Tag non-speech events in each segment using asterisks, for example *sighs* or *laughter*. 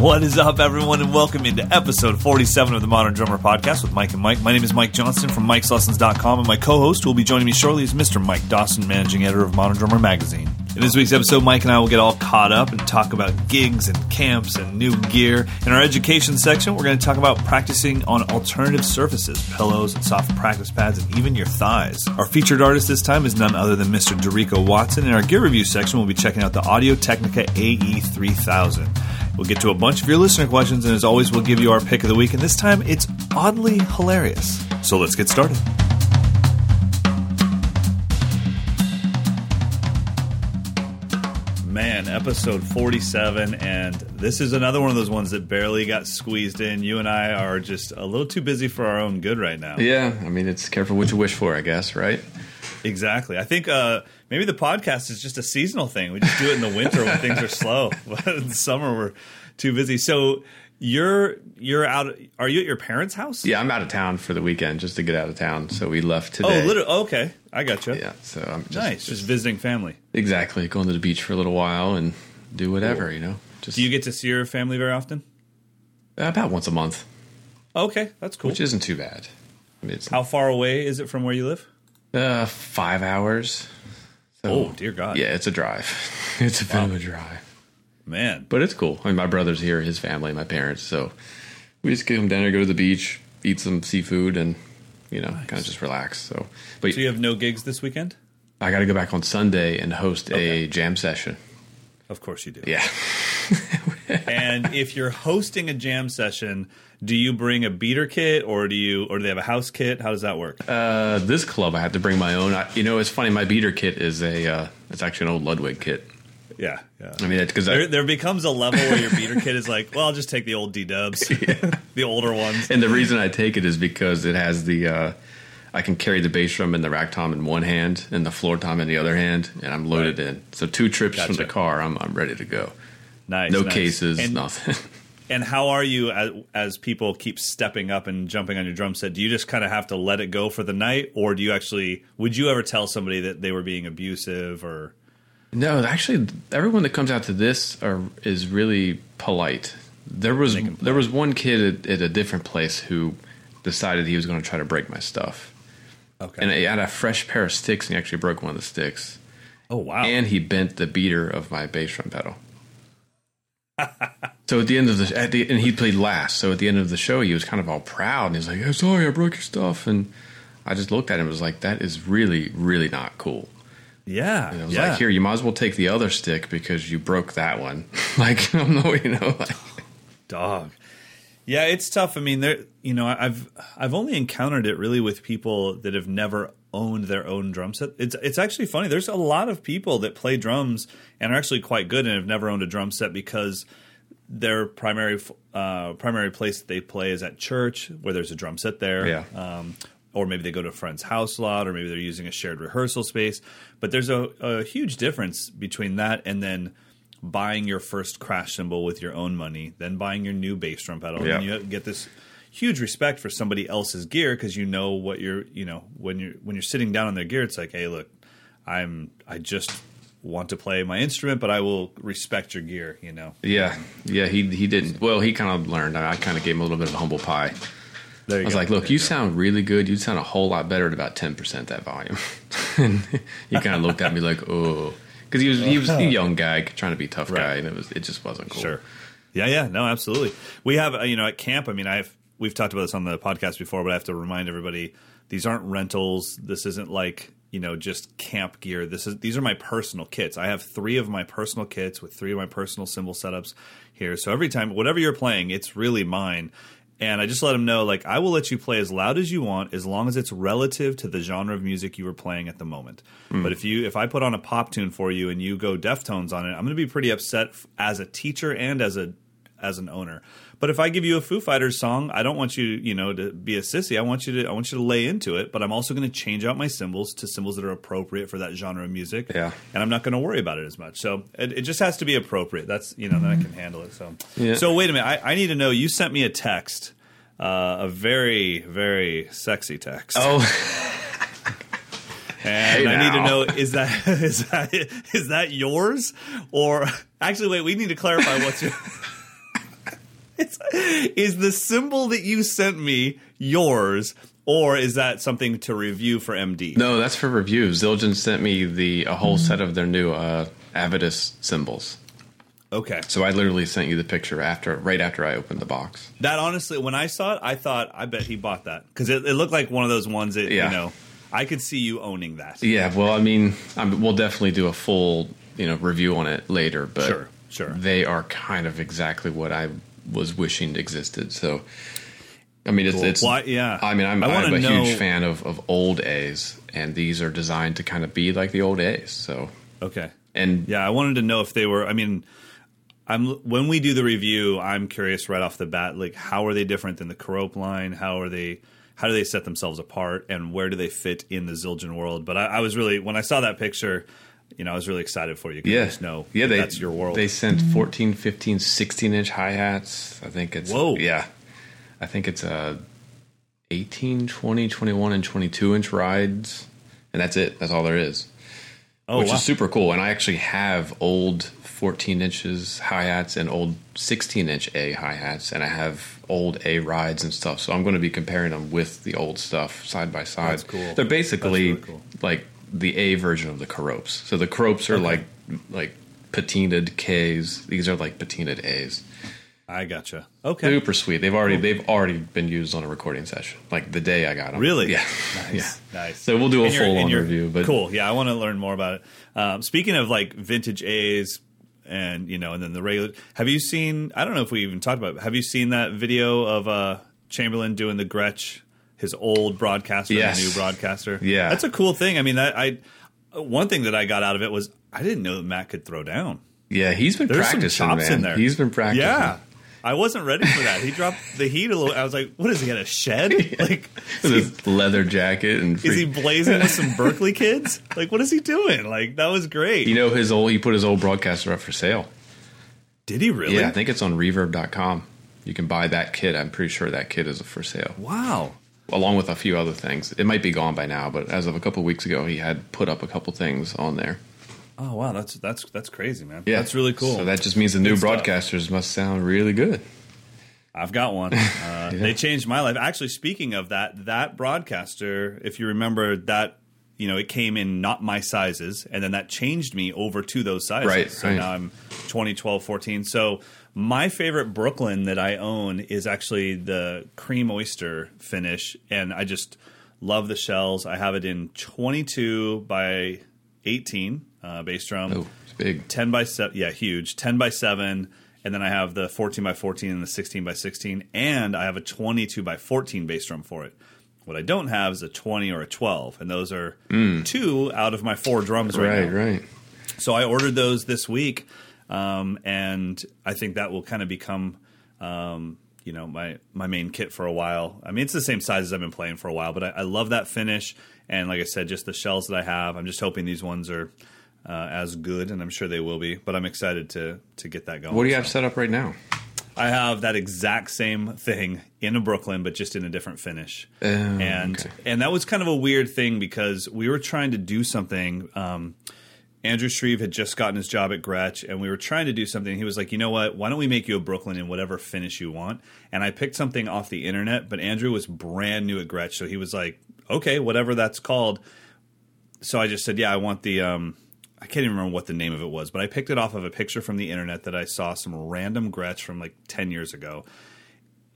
What is up, everyone, and welcome into episode 47 of the Modern Drummer Podcast with Mike and Mike. My name is Mike Johnston from Mike'sLessons.com, and my co host who will be joining me shortly is Mr. Mike Dawson, managing editor of Modern Drummer Magazine. In this week's episode, Mike and I will get all caught up and talk about gigs and camps and new gear. In our education section, we're going to talk about practicing on alternative surfaces, pillows and soft practice pads, and even your thighs. Our featured artist this time is none other than Mr. Derico Watson. In our gear review section, we'll be checking out the Audio Technica AE3000. We'll get to a bunch of your listener questions, and as always, we'll give you our pick of the week, and this time it's oddly hilarious. So let's get started. Man, episode 47, and this is another one of those ones that barely got squeezed in. You and I are just a little too busy for our own good right now. Yeah, I mean, it's careful what you wish for, I guess, right? Exactly. I think uh, maybe the podcast is just a seasonal thing. We just do it in the winter when things are slow. In *laughs* the summer, we're too busy. So you're you're out. Are you at your parents' house? Yeah, I'm out of town for the weekend just to get out of town. So we left today. Oh, literally. Okay, I got you. Yeah, so I'm just, nice. Just visiting family. exactly going to the beach for a little while and do whatever, you know. Just Do you get to see your family very often? about once a month, Okay, that's cool. which isn't too bad. I mean, it's How far away is it from where you live? uh, five hours. So, Oh, dear God. Yeah, it's a drive. *laughs* It's a bit of a drive, Man, but it's cool. I mean, my brother's here, his family, my parents. So we just get down there, go to the beach, eat some seafood, and you know, kind of just relax. So, but so you have no gigs this weekend? I got to go back on Sunday and host Okay. a jam session. Of course you do. Yeah. *laughs* and if you're hosting a jam session, do you bring a beater kit or do you or do they have a house kit? How does that work? Uh, this club, I had to bring my own. I, you know, it's funny. My beater kit is a. Uh, it's actually an old Ludwig kit. yeah, yeah. I mean, that's because There, there becomes a level where your beater kit is like, well, I'll just take the old D dubs, *laughs* the older ones. and the reason I take it is because it has the. Uh, I can carry the bass drum and the rack tom in one hand and the floor tom in the other hand, and I'm loaded in. So two trips from the car, I'm I'm ready to go. Nice, No nice. cases, And, nothing. *laughs* and how are you as, as people keep stepping up and jumping on your drum set? Do you just kind of have to let it go for the night, or do you actually? Would you ever tell somebody that they were being abusive or? No, actually, everyone that comes out to this are is really polite. There was there was one kid at, at a different place who decided he was going to try to break my stuff, Okay. and he had a fresh pair of sticks, and he actually broke one of the sticks, oh wow. and he bent the beater of my bass drum pedal. So at the end of the, at the and he played last. So at the end of the show, he was kind of all proud, and he's like, "I'm sorry, I broke your stuff," and I just looked at him and was like, "That is really, really not cool." yeah. And I was yeah. like, here, you might as well take the other stick because you broke that one. *laughs* like, I don't know, you know, like, *laughs* dog. Yeah, it's tough. I mean, there. You know, I've I've only encountered it really with people that have never owned their own drum set. It's it's actually funny. There's a lot of people that play drums and are actually quite good and have never owned a drum set because their primary uh, primary place that they play is at church where there's a drum set there. Yeah. Um, or maybe they go to a friend's house a lot, or maybe they're using a shared rehearsal space. But there's a, a huge difference between that and then buying your first crash cymbal with your own money, then buying your new bass drum pedal, Yeah. and you get this huge respect for somebody else's gear because you know what you're, you know, when you're when you're sitting down on their gear, it's like, hey, look, I'm I just want to play my instrument, but I will respect your gear, you know. yeah, yeah, he he didn't. Well, he kind of learned. I, I kind of gave him a little bit of a humble pie. There you I was go. like, look, There you go. sound really good. You sound a whole lot better at about 10% that volume. *laughs* and he kind of looked at me like, oh. Because he was, he was a *laughs* young guy trying to be tough guy, and it was it just wasn't cool. Sure. Yeah, yeah, no, absolutely. We have, uh, you know, at camp. I mean, I've we've talked about this on the podcast before, but I have to remind everybody: these aren't rentals. This isn't like you know just camp gear. This is these are my personal kits. I have three of my personal kits with three of my personal cymbal setups here. So every time, whatever you're playing, it's really mine. And I just let them know, like, I will let you play as loud as you want, as long as it's relative to the genre of music you were playing at the moment. Hmm. But if you, if I put on a pop tune for you and you go Deftones on it, I'm going to be pretty upset as a teacher and as a as an owner. But if I give you a Foo Fighters song, I don't want you, you know, to be a sissy. I want you to, I want you to lay into it. But I'm also going to change out my cymbals to cymbals that are appropriate for that genre of music. Yeah. and I'm not going to worry about it as much. So it, it just has to be appropriate. That's you know, then I can handle it. So, Yeah. so wait a minute. I, I need to know. You sent me a text, uh, a very very sexy text. Oh, *laughs* And Hey I need to know is that *laughs* is that is that yours or actually wait we need to clarify what's your is, is the cymbal that you sent me yours, or is that something to review for MD? No, that's for review. Zildjian sent me the a whole set of their new uh, Avedis cymbals. Okay. So I literally sent you the picture after, right after I opened the box. That honestly, when I saw it, I thought, I bet he bought that because it, it looked like one of those ones that Yeah. you know. I could see you owning that. Yeah, well, I mean, I'm, we'll definitely do a full, you know, review on it later. But Sure, sure. they are kind of exactly what I was wishing existed. So, I mean, it's, Cool. it's Well, I- yeah. I mean, I'm, I I'm a know- huge fan of, of old A's, and these are designed to kind of be like the old A's. So, Okay. and Yeah, I wanted to know if they were. I mean, I'm when we do the review, I'm curious right off the bat, like how are they different than the Kerope line? How are they? How do they set themselves apart, and where do they fit in the Zildjian world? But I, I was really when I saw that picture, you know, I was really excited for you. I yeah, just know yeah, they, that's your world. They sent 14, 15, 16 inch hi hats. I think it's Whoa. yeah, I think it's uh, 18, 20, 21, and 22 inch rides, and that's it. That's all there is. oh, which wow. is super cool. And I actually have old 14 inches hi hats and old 16 inch A hi hats, and I have old A rides and stuff. So I'm going to be comparing them with the old stuff side by side. That's cool. They're basically really cool. like the A version of the Keropes. So the Keropes are Okay. like like patinaed Ks. These are like patinaed As. I gotcha. Okay, Super sweet. They've already they've already been used on a recording session. Like the day I got them. Really? Yeah. Nice. *laughs* Yeah. Nice. So we'll do a full on review. But cool. Yeah, I want to learn more about it. Um, speaking of like vintage A's and you know, and then the regular. Have you seen? I don't know if we even talked about. it. Have you seen that video of uh, Chamberlain doing the Gretsch, his old broadcaster, Yes. and the new broadcaster? Yeah. that's a cool thing. I mean, that I one thing that I got out of it was I didn't know that Matt could throw down. yeah, he's been There's practicing. some chops man. in there. He's been practicing. Yeah. I wasn't ready for that. He dropped the heat a little. I was like, "What is he got a shed? *laughs* Like, with is he his leather jacket and is he blazing with some *laughs* Berkeley kids? Like, what is he doing? Like, that was great. you know his old he put his old broadcaster up for sale Did he really? yeah i think it's on reverb.com you can buy that kit i'm pretty sure that kit is for sale Wow. Along with a few other things it might be gone by now but as of a couple of weeks ago he had put up a couple things on there Oh wow, that's that's that's crazy, man. yeah that's really cool. so that just means the new Good stuff. broadcasters must sound really good I've got one. *laughs* Uh, They changed my life. Actually, speaking of that, that broadcaster, if you remember that, you know, it came in not my sizes, and then that changed me over to those sizes. Right, So right. now I'm 20, 12, 14. So my favorite Brooklyn that I own is actually the cream oyster finish, and I just love the shells. I have it in 22 by 18 uh, bass drum. oh it's big. 10 by 7 yeah huge. 10 by 7 and then i have the 14 by 14 and the 16 by 16 and i have a 22 by 14 bass drum for it. What i don't have is a 20 or a 12 and those are two out of my four drums right, right now. right. So i ordered those this week um, and i think that will kind of become um, you know my my main kit for a while i mean it's the same size as i've been playing for a while but i, I love that finish and like i said just the shells that i have i'm just hoping these ones are uh, as good, and I'm sure they will be. But I'm excited to to get that going. what do you have So, set up right now I have that exact same thing in a Brooklyn, but just in a different finish. Oh, and okay. and that was kind of a weird thing because we were trying to do something. Um, Andrew Shreve had just gotten his job at Gretsch, and we were trying to do something. He was like, "You know what? Why don't we make you a Brooklyn in whatever finish you want?" And I picked something off the internet, but Andrew was brand new at Gretsch, so he was like, "Okay, whatever that's called." So I just said, "Yeah, I want the." Um, I can't even remember what the name of it was, but I picked it off of a picture from the internet that I saw some random Gretsch from like ten years ago,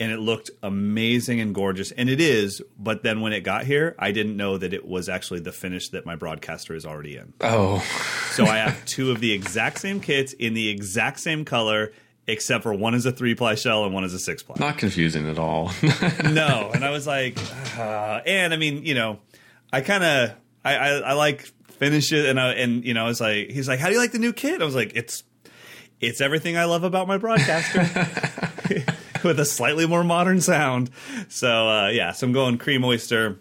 and it looked amazing and gorgeous, and it is. But then when it got here, I didn't know that it was actually the finish that my broadcaster is already in. oh So I have two of the exact same kits in the exact same color, except for one is a three ply shell and one is a six ply. not confusing at all *laughs* no, and I was like, uh, and I mean, you know, I kind of I, I I like finish it, and I and you know, I was like, he's like, how do you like the new kit? I was like, it's it's everything I love about my broadcaster. *laughs* *laughs* With a slightly more modern sound, so uh, yeah. So I'm going cream oyster.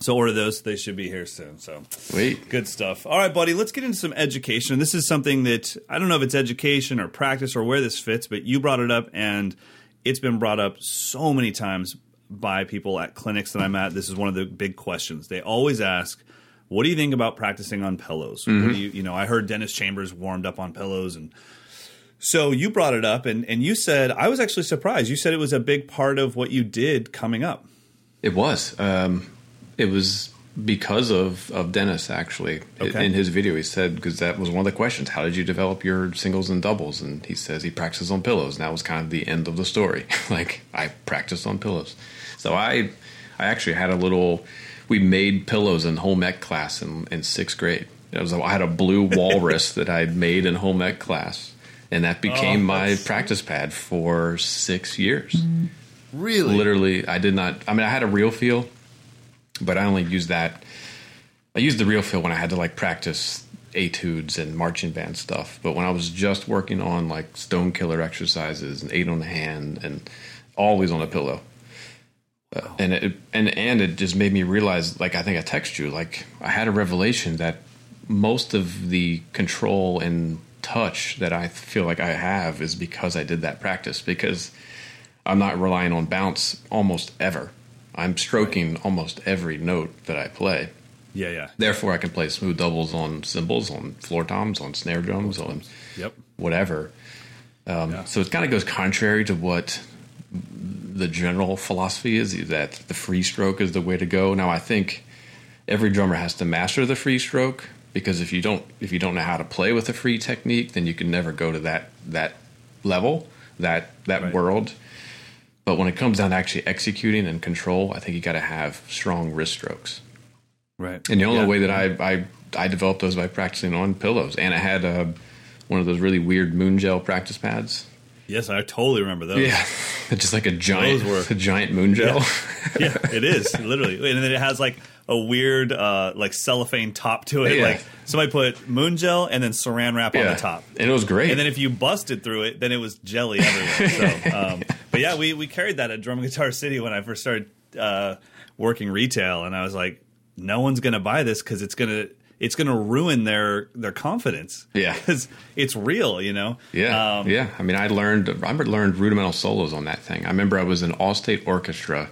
So order those; they should be here soon. So wait Good stuff. All right, buddy, let's get into some education. This is something that I don't know if it's education or practice or where this fits, but you brought it up and it's been brought up so many times by people at clinics that I'm at. This is one of the big questions. They always ask, what do you think about practicing on pillows? What do you, you know, I heard Dennis Chambers warmed up on pillows and So you brought it up, and and you said I was actually surprised. You said it was a big part of what you did coming up. It was. Um, it was because of of Dennis actually. Okay. In his video, he said because that was one of the questions: How did you develop your singles and doubles? And he says he practices on pillows. And that was kind of the end of the story. *laughs* like I practiced on pillows. So I I actually had a little. We made pillows in home ec class in, in sixth grade. It was I had a blue walrus *laughs* that I made in home ec class, and that became Oh, my practice pad for six years. Really? literally i did not i mean i had a real feel but i only used that i used the real feel when i had to like practice etudes and marching band stuff. But when i was just working on like stone killer exercises and eight on the hand and always on a pillow. Uh, and it and and it just made me realize like i think i text you like i had a revelation that most of the control and touch that i feel like i have is because i did that practice because I'm not relying on bounce almost ever. I'm stroking almost every note that I play. Yeah, yeah. Therefore, I can play smooth doubles on cymbals, on floor toms, on snare drums, on Yep. whatever. Um, Yeah. So it kind of goes contrary to what the general philosophy is that the free stroke is the way to go. Now, I think every drummer has to master the free stroke because if you don't if you don't know how to play with a free technique, then you can never go to that that level, that that Right. world. But when it comes down to actually executing and control, I think you got to have strong wrist strokes. Right. And the only Yeah. way that I, I I developed those by practicing on pillows, and I had uh, one of those really weird moon gel practice pads. Yes, I totally remember those. Yeah, *laughs* it's *laughs* just like a giant, *laughs* a giant moon gel. *laughs* yeah, it is literally, and then it has like a weird uh, like cellophane top to it. Yeah. Like somebody put moon gel and then saran wrap on the top. and it was great. And then if you busted through it, then it was jelly everywhere. so, um, but yeah, we we carried that at Drum Guitar City when I first started uh, working retail, and I was like, no one's gonna buy this because it's gonna it's gonna ruin their their confidence. Yeah. *laughs* because it's real, you know. yeah, Um, yeah. I mean, I learned I learned rudimental solos on that thing. I remember I was in All-State Orchestra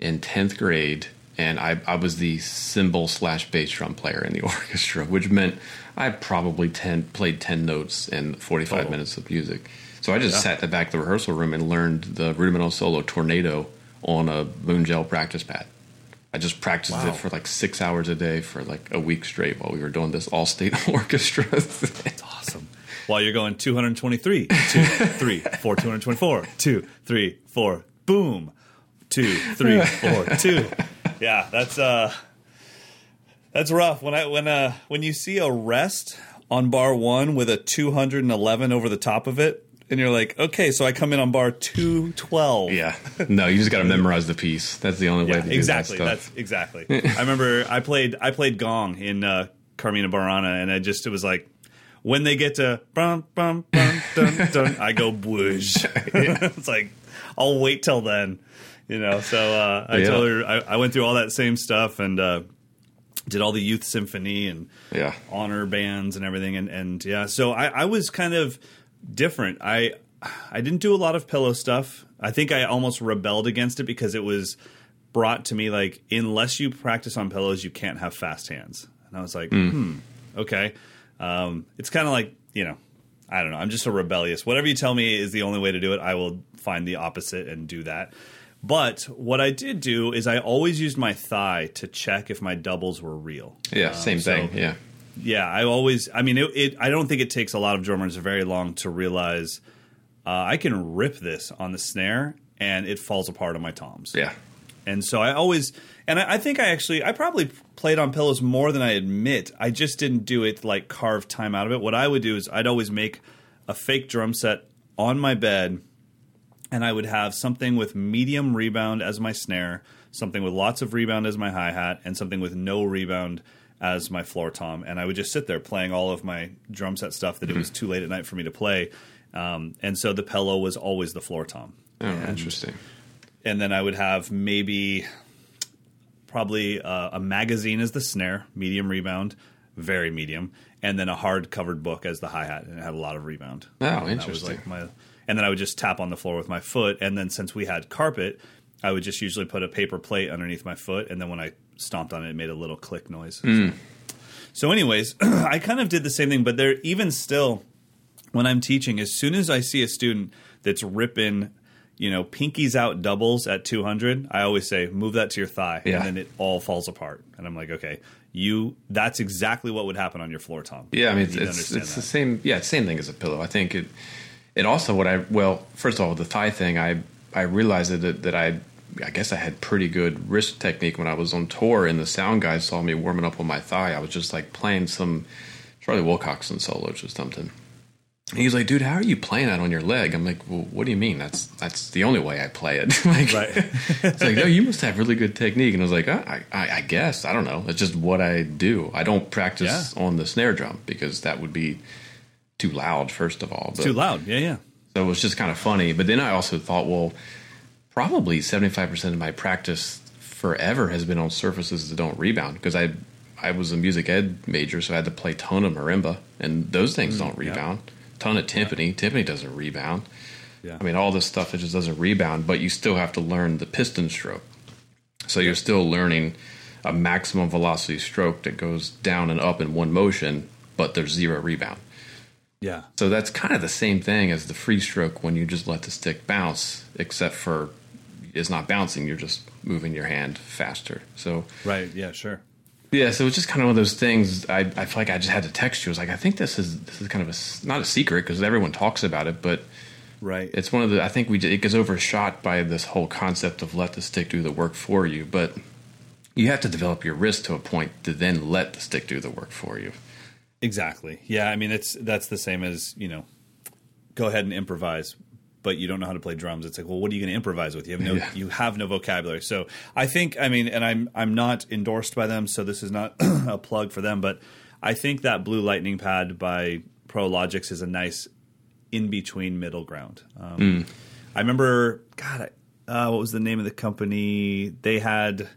in tenth grade, and I, I was the cymbal slash bass drum player in the *laughs* orchestra, which meant I probably ten played ten notes in forty five minutes of music. So I just Yeah. sat at the back of the rehearsal room and learned the rudimental solo tornado on a moon gel practice pad. I just practiced Wow. it for like six hours a day for like a week straight while we were doing this all state *laughs* orchestra. It's awesome. While you're going 223, *laughs* 2, 3, 4, 224, 2, 3, 4, boom, 2, 3, 4, 2. Yeah, that's uh that's rough. When I when uh when you see a rest on bar 1 with a 211 over the top of it and you're like, "Okay, so I come in on bar 212." yeah. No, you just got to memorize the piece. That's the only way Yeah, to do exactly. that That's exactly. I remember I played I played gong in uh, Carmina Burana, and I just it was like when they get to bum bum bum dun dun, I go whoosh. *laughs* it's like I'll wait till then, you know. So uh, I Yeah. told her I, I went through all that same stuff and uh, did all the youth symphony and Yeah. honor bands and everything and and yeah so I, I was kind of different. I i didn't do a lot of pillow stuff. I think i almost rebelled against it because it was brought to me like unless you practice on pillows you can't have fast hands. And i was like mm. hmm, okay. Um, it's kind of like you know i don't know. I'm just a rebellious. Whatever you tell me is the only way to do it i will find the opposite and do that. But what i did do is i always used my thigh to check if my doubles were real. Yeah, Um, same so- thing. Yeah. Yeah, I always. I mean, it, it. I don't think it takes a lot of drummers very long to realize uh, I can rip this on the snare and it falls apart on my toms. Yeah. And so I always, and I, I think I actually, I probably played on pillows more than I admit. I just didn't do it like carve time out of it. What I would do is I'd always make a fake drum set on my bed, and I would have something with medium rebound as my snare, something with lots of rebound as my hi hat, and something with no rebound as my floor tom. And I would just sit there playing all of my drum set stuff that it was too late at night for me to play. Um, and so the pillow was always the floor tom Oh, interesting. and then I would have maybe probably uh, a magazine as the snare, medium rebound, very medium, and then a hard covered book as the hi hat, and it had a lot of rebound. Oh, And interesting. like my, and then I would just tap on the floor with my foot, and then since we had carpet, I would just usually put a paper plate underneath my foot, and then when I stomped on it, it made a little click noise. Hmm. So, anyways, *clears throat* I kind of did the same thing, but there even still when I'm teaching, as soon as I see a student that's ripping, you know, pinkies out doubles at 200, I always say, move that to your thigh. Yeah. And then it all falls apart. And I'm like, okay, you, that's exactly what would happen on your floor tom. Yeah, I mean, it's it's, it's the same. Yeah, it's the same thing as a pillow. I think it. It also what I well, first of all, the thigh thing. I I realized that that I I guess I had pretty good wrist technique when I was on tour, and the sound guys saw me warming up on my thigh. I was just like playing some Charley Wilcoxon solos or something. And he's like, "Dude, how are you playing that on your leg?" I'm like, "Well, what do you mean? That's that's the only way I play it." *laughs* like, Right. *laughs* it's like, no, you must have really good technique. And I was like, "Uh, I, I, I guess I don't know. It's just what I do. I don't practice on the snare drum because that would be too loud. First of all, but, Too loud. Yeah, yeah. so it was just kind of funny. But then I also thought, well, probably seventy five percent of my practice forever has been on surfaces that don't rebound because I I was a music ed major, so I had to play ton of marimba, and those things mm, don't yeah. rebound. Ton of timpani. Timpani doesn't rebound. Yeah. I mean, all this stuff it just doesn't rebound, but you still have to learn the piston stroke. So you're still learning a maximum velocity stroke that goes down and up in one motion, but there's zero rebound. yeah. So that's kind of the same thing as the free stroke when you just let the stick bounce, except for it's not bouncing, you're just moving your hand faster. So Right. Yeah, sure. yeah, so it's just kind of one of those things. I, I feel like I just had to text you. I was like, I think this is this is kind of a not a secret because everyone talks about it, but Right. it's one of the I think we it gets overshot by this whole concept of let the stick do the work for you, but you have to develop your wrist to a point to then let the stick do the work for you. Exactly. Yeah, I mean it's that's the same as, you know, go ahead and improvise, but you don't know how to play drums. It's like, well, what are you going to improvise with? You have no Yeah. you have no vocabulary. So, I think I mean, and I'm I'm not endorsed by them, so this is not *clears throat* a plug for them, but I think that Blue Lightning pad by Prologix is a nice in between middle ground. Um, I remember, God, uh, what was the name of the company? They had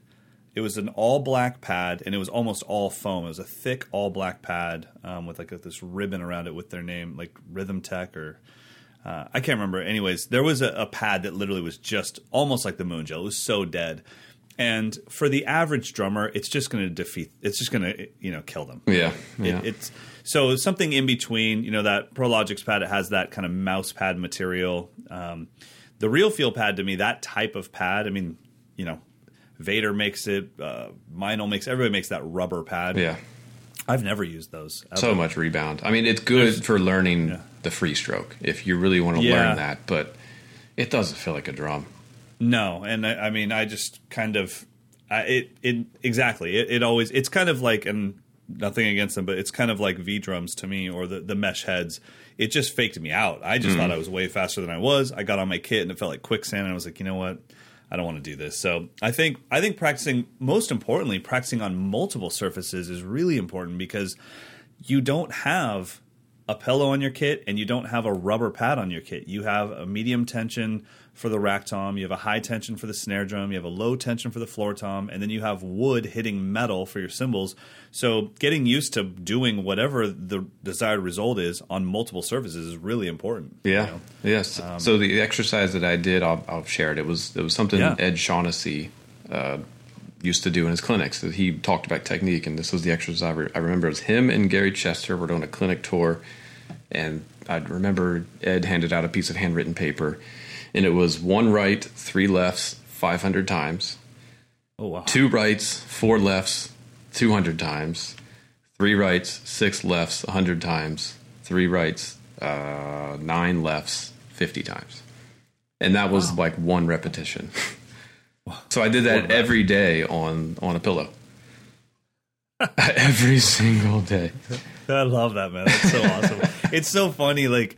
it was an all black pad and it was almost all foam. It was a thick all black pad um, with like a, this ribbon around it with their name, like Rhythm Tech or uh, I can't remember. Anyways, there was a, a pad that literally was just almost like the Moon Gel. It was so dead. And for the average drummer, it's just going to defeat. It's just going to you know kill them. Yeah, It- it's so something in between. You know that Prologix pad. It has that kind of mouse pad material. Um, the real feel pad to me, that type of pad. I mean, you know, Vater makes it. Uh, Meinl makes. Everybody makes that rubber pad. yeah. I've never used those. ever. so much rebound. I mean, it's good for learning the free stroke if you really want to Yeah. learn that, but it doesn't feel like a drum. No, and I, I mean, I just kind of, I, it, it exactly. It, it always, it's kind of like, and nothing against them, but it's kind of like V drums to me or the the mesh heads. It just faked me out. I just hmm. thought I was way faster than I was. I got on my kit and it felt like quicksand. And I was like, you know what? I don't want to do this. So I think I think practicing, most importantly, practicing on multiple surfaces is really important because you don't have a pillow on your kit and you don't have a rubber pad on your kit. You have a medium tension for the rack tom, you have a high tension for the snare drum, you have a low tension for the floor tom, and then you have wood hitting metal for your cymbals. So getting used to doing whatever the desired result is on multiple surfaces is really important. you Yeah. know? Yes. so the exercise that I did, I'll, I'll share it. It was it was something Yeah. Ed Shaughnessy uh, used to do in his clinics. That he talked about technique, and this was the exercise I, re- I remember. It was him and Gary Chester were doing a clinic tour, and I remember Ed handed out a piece of handwritten paper, and it was one right, three lefts, five hundred times. Oh wow. two rights, four lefts, 200 times, three rights, six lefts, 100 times, three rights, uh, nine lefts, 50 times. And that was like one repetition. *laughs* So I did that every day on, on a pillow. *laughs* every single day. *laughs* I love that, man. That's so awesome. It's so funny. Like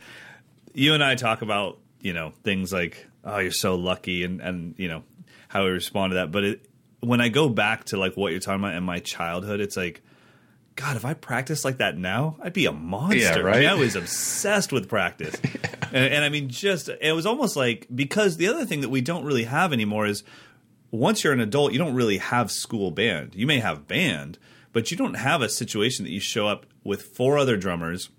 you and I talk about, you know, things like, oh, you're so lucky, and and you know how we respond to that. But it, when I go back to like what you're talking about in my childhood, it's like, God, if I practiced like that now, I'd be a monster. Yeah, I, mean, right? I was obsessed with practice, *laughs* and, and I mean, just it was almost like because the other thing that we don't really have anymore is once you're an adult, you don't really have school band. You may have band, but you don't have a situation that you show up with four other drummers,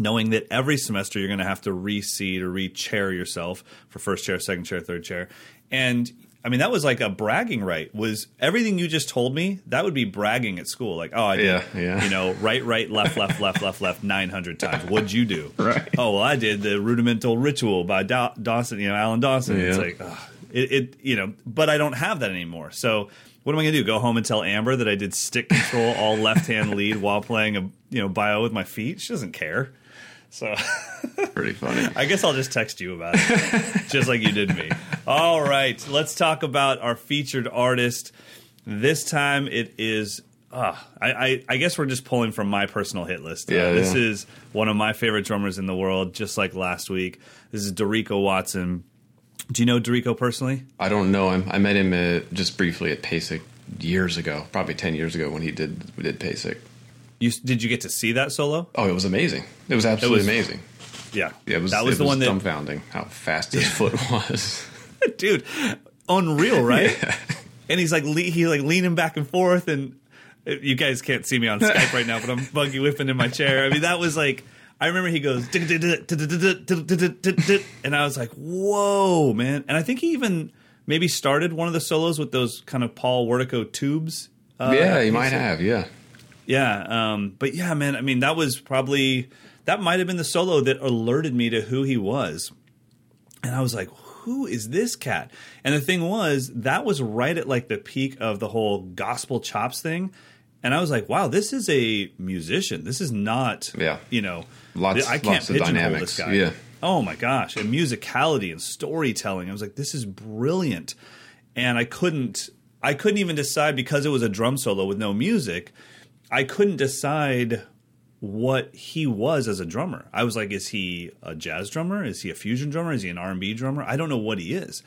knowing that every semester you're going to have to reseat or re-chair yourself for first chair, second chair, third chair, and I mean, that was like a bragging right. Was everything you just told me? That would be bragging at school. Like, oh, I did, Yeah, yeah. you know, right, right, left, left, left, left, left, nine hundred times. What'd you do? *laughs* Right. Oh, well, I did the rudimental ritual by Daw- Dawson, you know, Alan Dawson. It's like, ugh, it, it, you know, but I don't have that anymore. So what am I going to do? Go home and tell Amber that I did stick control all left hand *laughs* lead while playing a you know bio with my feet? She doesn't care. So *laughs* Pretty funny. I guess I'll just text you about it, just like you did me. *laughs* All right, let's talk about our featured artist. This time it is. Uh, I, I, I guess we're just pulling from my personal hit list. Uh, Yeah, this yeah. is one of my favorite drummers in the world, just like last week. This is Derico Watson. Do you know Derico personally? I don't know him. I met him uh, just briefly at PASIC years ago, probably ten years ago when he did did PASIC. You did you get to see that solo? Oh, it was amazing. It was absolutely was- amazing. Yeah, Yeah, it was, that was it the was one that dumbfounding how fast his *laughs* foot was. *laughs* dude, unreal, right? And he's like le- he like leaning back and forth, and uh, you guys can't see me on Skype right now, but I'm buggy whipping in my chair. I mean, that was like. I remember he goes, and I was like, "Whoa, man!" And I think he even maybe started one of the solos with those kind of Paul Wertico tubes. Uh, yeah, he might have. Yeah, yeah, um, but yeah, man. I mean, that was probably that might have been the solo that alerted me to who he was, and I was like, "Who is this cat?" And the thing was, that was right at like the peak of the whole gospel chops thing, and I was like, "Wow, this is a musician. This is not, Yeah. you know, Lots- I can't lots of dynamics. this guy." Yeah. Oh my gosh, and musicality and storytelling. I was like, this is brilliant. And I couldn't I couldn't even decide because it was a drum solo with no music, I couldn't decide what he was as a drummer. I was like, is he a jazz drummer? Is he a fusion drummer? Is he an R and B drummer? I don't know what he is.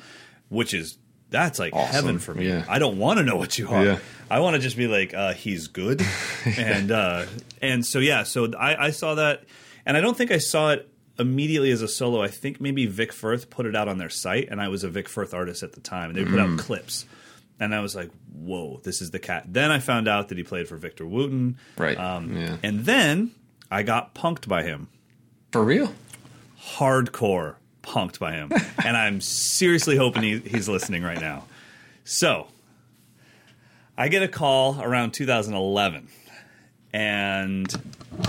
Which is that's like Awesome. heaven for me. Yeah. I don't want to know what you are. Yeah. I want to just be like, uh, he's good, *laughs* and uh, and so yeah, so I, I saw that, and I don't think I saw it immediately as a solo. I think maybe Vic Firth put it out on their site, and I was a Vic Firth artist at the time, and they put out clips, and I was like, whoa, this is the cat. Then I found out that he played for Victor Wooten, right. um, yeah, and then I got punked by him for real. hardcore punked by him. *laughs* and I'm seriously hoping he, he's listening right now. So, I get a call around 2011. And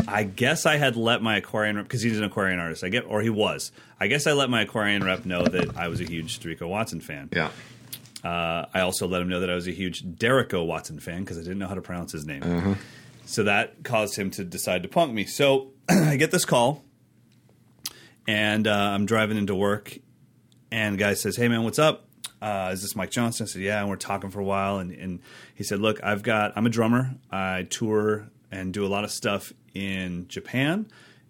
I guess I had let my Aquarian rep, because he's an Aquarian artist, I get, or he was. I guess I let my Aquarian rep know that I was a huge Dorico Watson fan. Yeah, Uh, I also let him know that I was a huge Derico Watson fan because I didn't know how to pronounce his name. So that caused him to decide to punk me. So *clears throat* I get this call, and uh, I'm driving into work, and the guy says, "Hey man, what's up? Uh, is this Mike Johnston?" I said, "Yeah." And we're talking for a while, and, and he said, "Look, I've got. I'm a drummer. I tour and do a lot of stuff in Japan."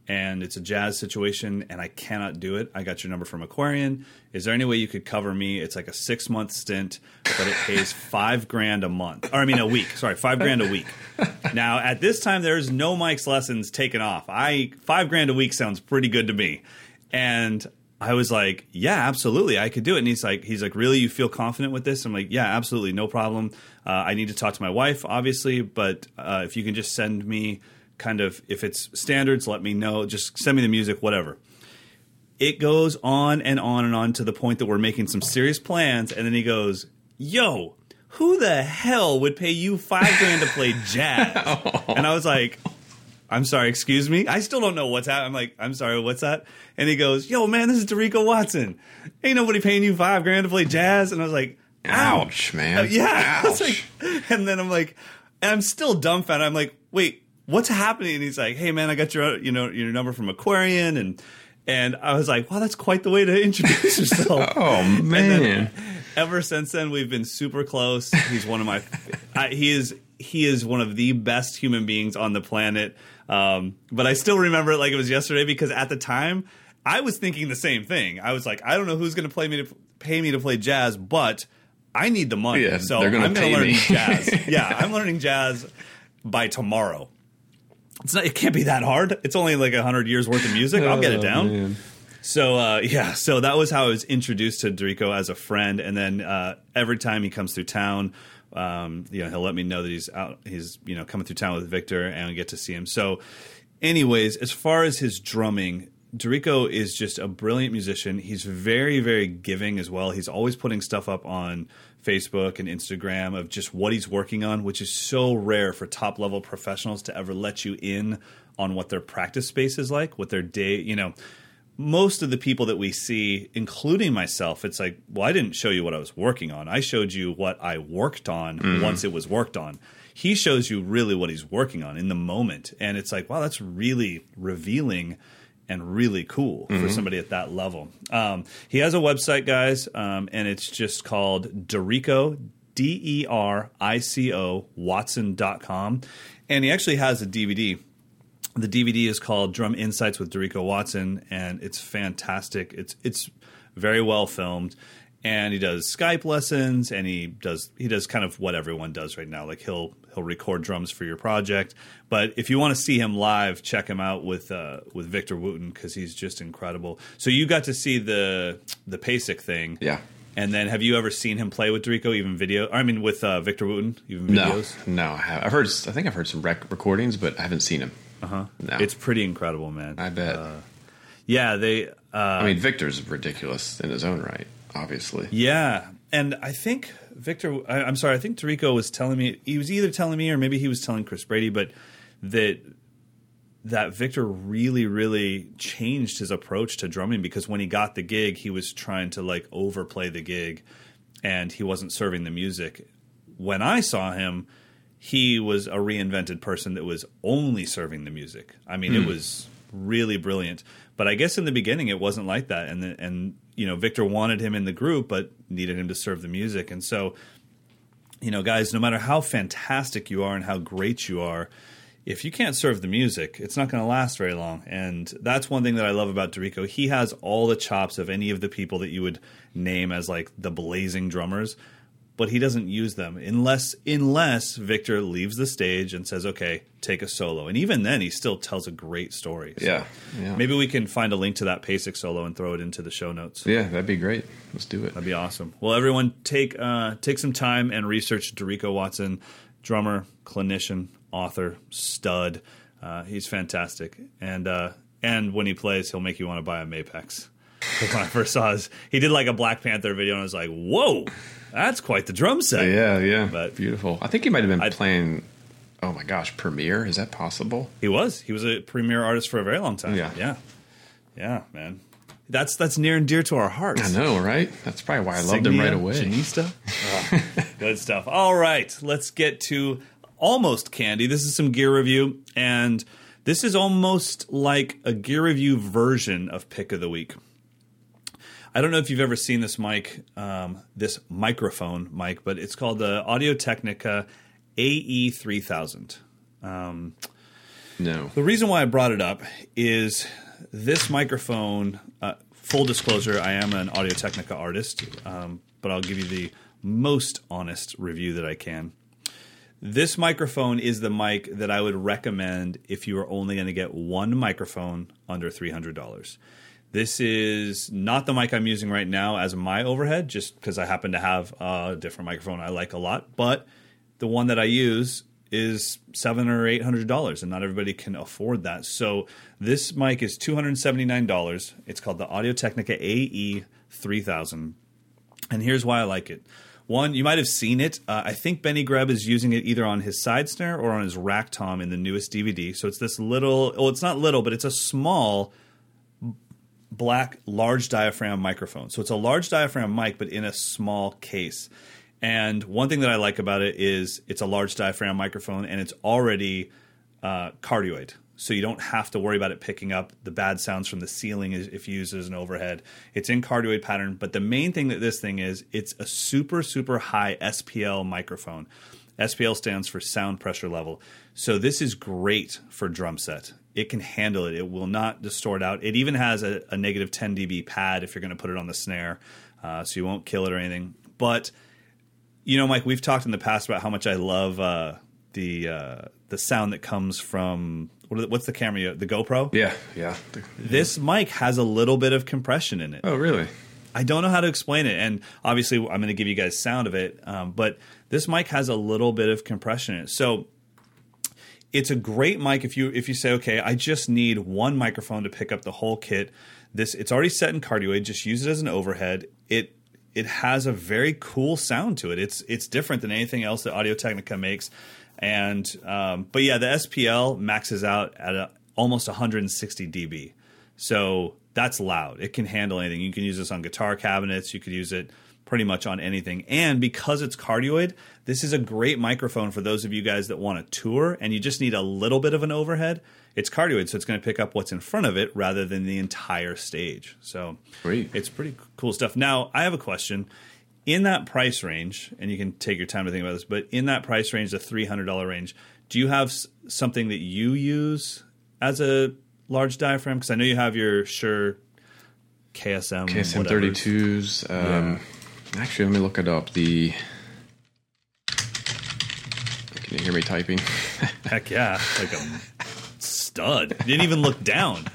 And it's a jazz situation, and I cannot do it. I got your number from Aquarian. Is there any way you could cover me? It's like a six month stint, but it pays *laughs* five grand a month, or I mean a week. Sorry, five grand a week. Now at this time, there's no Mike's lessons taken off. I five grand a week sounds pretty good to me, and I was like, yeah, absolutely, I could do it. And he's like, he's like, really, you feel confident with this? I'm like, yeah, absolutely, no problem. Uh, I need to talk to my wife, obviously, but uh, if you can just send me kind of if it's standards, let me know. Just send me the music, whatever. It goes on and on and on to the point that we're making some serious plans, and then he goes, "Yo, who the hell would pay you five grand to play jazz?" *laughs* and I was like, I'm sorry, excuse me. I still don't know what's happening. I'm like, I'm sorry, what's that? And he goes, Yo, man, this is Derico Watson. Ain't nobody paying you five grand to play jazz. And I was like, ouch, man. Uh, *laughs* yeah. Ouch. like, and then I'm like, and I'm still dumbfounded. I'm like, wait, what's happening? And he's like, Hey, man, I got your, you know, your number from Aquarian, and and I was like, Wow, that's quite the way to *laughs* introduce yourself. *laughs* oh man. then ever since then, we've been super close. He's one of my, *laughs* I, he is he is one of the best human beings on the planet. Um, but I still remember it like it was yesterday because at the time I was thinking the same thing. I was like, I don't know who's going to play me to pay me to play jazz, but I need the money, Yeah, so gonna I'm going to learn jazz. yeah, I'm learning jazz by tomorrow. It's not. It can't be that hard. It's only like hundred years worth of music. I'll get it Oh, down. man. So uh, yeah, so that was how I was introduced to Derico as a friend, and then uh, every time he comes through town, um, you know, he'll let me know that he's out. He's you know coming through town with Victor, and I get to see him. So, anyways, as far as his drumming, Derico is just a brilliant musician. He's very, very giving as well. He's always putting stuff up on Facebook and Instagram of just what he's working on, which is so rare for top level professionals to ever let you in on what their practice space is like, what their day, you know. Most of the people that we see, including myself, it's like, well, I didn't show you what I was working on. I showed you what I worked on mm-hmm. once it was worked on. He shows you really what he's working on in the moment. And it's like, wow, that's really revealing and really cool for somebody at that level. Um, he has a website, guys, um, and it's just called Derico, D E R I C O, Watson.com. And he actually has a DVD. The DVD is called Drum Insights with Derico Watson, and it's fantastic. It's it's very well filmed, and he does Skype lessons, and he does he does kind of what everyone does right now. Like he'll he'll record drums for your project, but if you want to see him live, check him out with uh, with Victor Wooten because he's just incredible. So you got to see the the PASIC thing, Yeah. And then have you ever seen him play with Derico, even video? I mean, with uh, Victor Wooten, even videos? no. I have, I've heard. I think I've heard some rec- recordings, but I haven't seen him. Uh huh. No. It's pretty incredible, man. I bet. yeah, they. Uh, I mean, Victor's ridiculous in his own right. Obviously. Yeah, and I think Victor. I, I'm sorry. I think Derico was telling me he was either telling me or maybe he was telling Chris Brady, but that that Victor really, really changed his approach to drumming because when he got the gig, he was trying to like overplay the gig, and he wasn't serving the music. When I saw him, he was a reinvented person that was only serving the music. I mean, it hmm. was really brilliant. But I guess in the beginning it wasn't like that, and the, and you know Victor wanted him in the group, but needed him to serve the music, and so you know, guys, no matter how fantastic you are and how great you are, if you can't serve the music, it's not going to last very long. And that's one thing that I love about Derico. He has all the chops of any of the people that you would name as like the blazing drummers, but he doesn't use them unless unless Victor leaves the stage and says, "Okay, take a solo." And even then, he still tells a great story. So Yeah. Yeah. Maybe we can find a link to that PASIC solo and throw it into the show notes. Yeah, that'd be great. Let's do it. That'd be awesome. Well, everyone, take uh, take some time and research Derico Watson, drummer, clinician, author, stud. Uh, he's fantastic, and uh, and when he plays, he'll make you want to buy a Mapex. When I first saw his, he did like a Black Panther video, and I was like, "Whoa, that's quite the drum set." Yeah, yeah. But- beautiful. I think he might have been I'd- playing. Oh my gosh, Premier. Is that possible? He was. He was a premier artist for a very long time. Yeah. yeah, yeah, man. That's that's near and dear to our hearts. I know, right? That's probably why I loved him right away. Janista. *laughs* Ah, good stuff. All right, let's get to almost candy. This is some gear review, and this is almost like a gear review version of pick of the week. I don't know if you've ever seen this mic, um, this microphone mic, but it's called the Audio Technica AE3000. No. The reason why I brought it up is this microphone. Uh, full disclosure: I am an Audio Technica artist, um, but I'll give you the most honest review that I can. This microphone is the mic that I would recommend if you are only going to get one microphone under three hundred dollars. This is not the mic I'm using right now as my overhead, just because I happen to have a different microphone I like a lot. But the one that I use is seven or eight hundred dollars, and not everybody can afford that. So this mic is two hundred seventy nine dollars. It's called the Audio Technica AE three thousand, and here's why I like it. One, you might have seen it. Uh, I think Benny Greb is using it either on his side snare or on his rack tom in the newest DVD. So it's this little. Well, it's not little, but it's a small black large diaphragm microphone. So it's a large diaphragm mic, but in a small case. And one thing that I like about it is it's a large diaphragm microphone and it's already uh, cardioid. So you don't have to worry about it picking up the bad sounds from the ceiling if you use it as an overhead. It's in cardioid pattern. But the main thing that this thing is, it's a super, super high SPL microphone. SPL stands for sound pressure level. So this is great for drum set. It can handle it. It will not distort out. It even has a, a negative 10 dB pad if you're going to put it on the snare, uh, so you won't kill it or anything. But you know, Mike, we've talked in the past about how much I love uh, the uh, the sound that comes from what what's the camera? you- The GoPro. Yeah, yeah. This mic has a little bit of compression in it. Oh, really? I don't know how to explain it, and obviously I'm going to give you guys sound of it. Um, but this mic has a little bit of compression in it, so it's a great mic if you if you say, okay, I just need one microphone to pick up the whole kit. This it's already set in cardioid. Just use it as an overhead. It it has a very cool sound to it. It's it's different than anything else that Audio Technica makes. And um, but yeah, the SPL maxes out at a, almost 160 dB. So that's loud. It can handle anything. You can use this on guitar cabinets. You could use it pretty much on anything. And because it's cardioid, this is a great microphone for those of you guys that want to tour and you just need a little bit of an overhead. It's cardioid, so it's going to pick up what's in front of it rather than the entire stage. So Great. it's pretty cool stuff. Now, I have a question. In that price range, and you can take your time to think about this, but in that price range, the $300 range, do you have something that you use as a large diaphragm? Because I know you have your Shure KSM. KSM whatever. 32s. Um, Actually, let me look it up. The can you hear me typing? *laughs* Heck yeah, like a stud. Didn't even look down.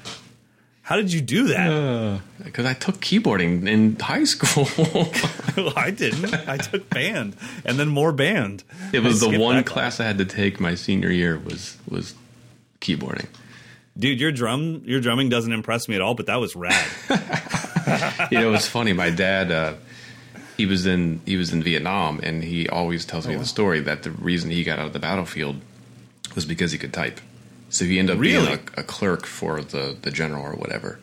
How did you do that? Because I took keyboarding in high school. *laughs* *laughs* I didn't. I took band and then more band. it was the one class I had to take my senior year was was keyboarding. Dude, your drum your drumming doesn't impress me at all, but that was rad. you know, it's funny. My dad, uh, he was in he was in Vietnam, and he always tells Oh, me the story that the reason he got out of the battlefield was because he could type. So he ended up being Really? a, a clerk for the the general or whatever.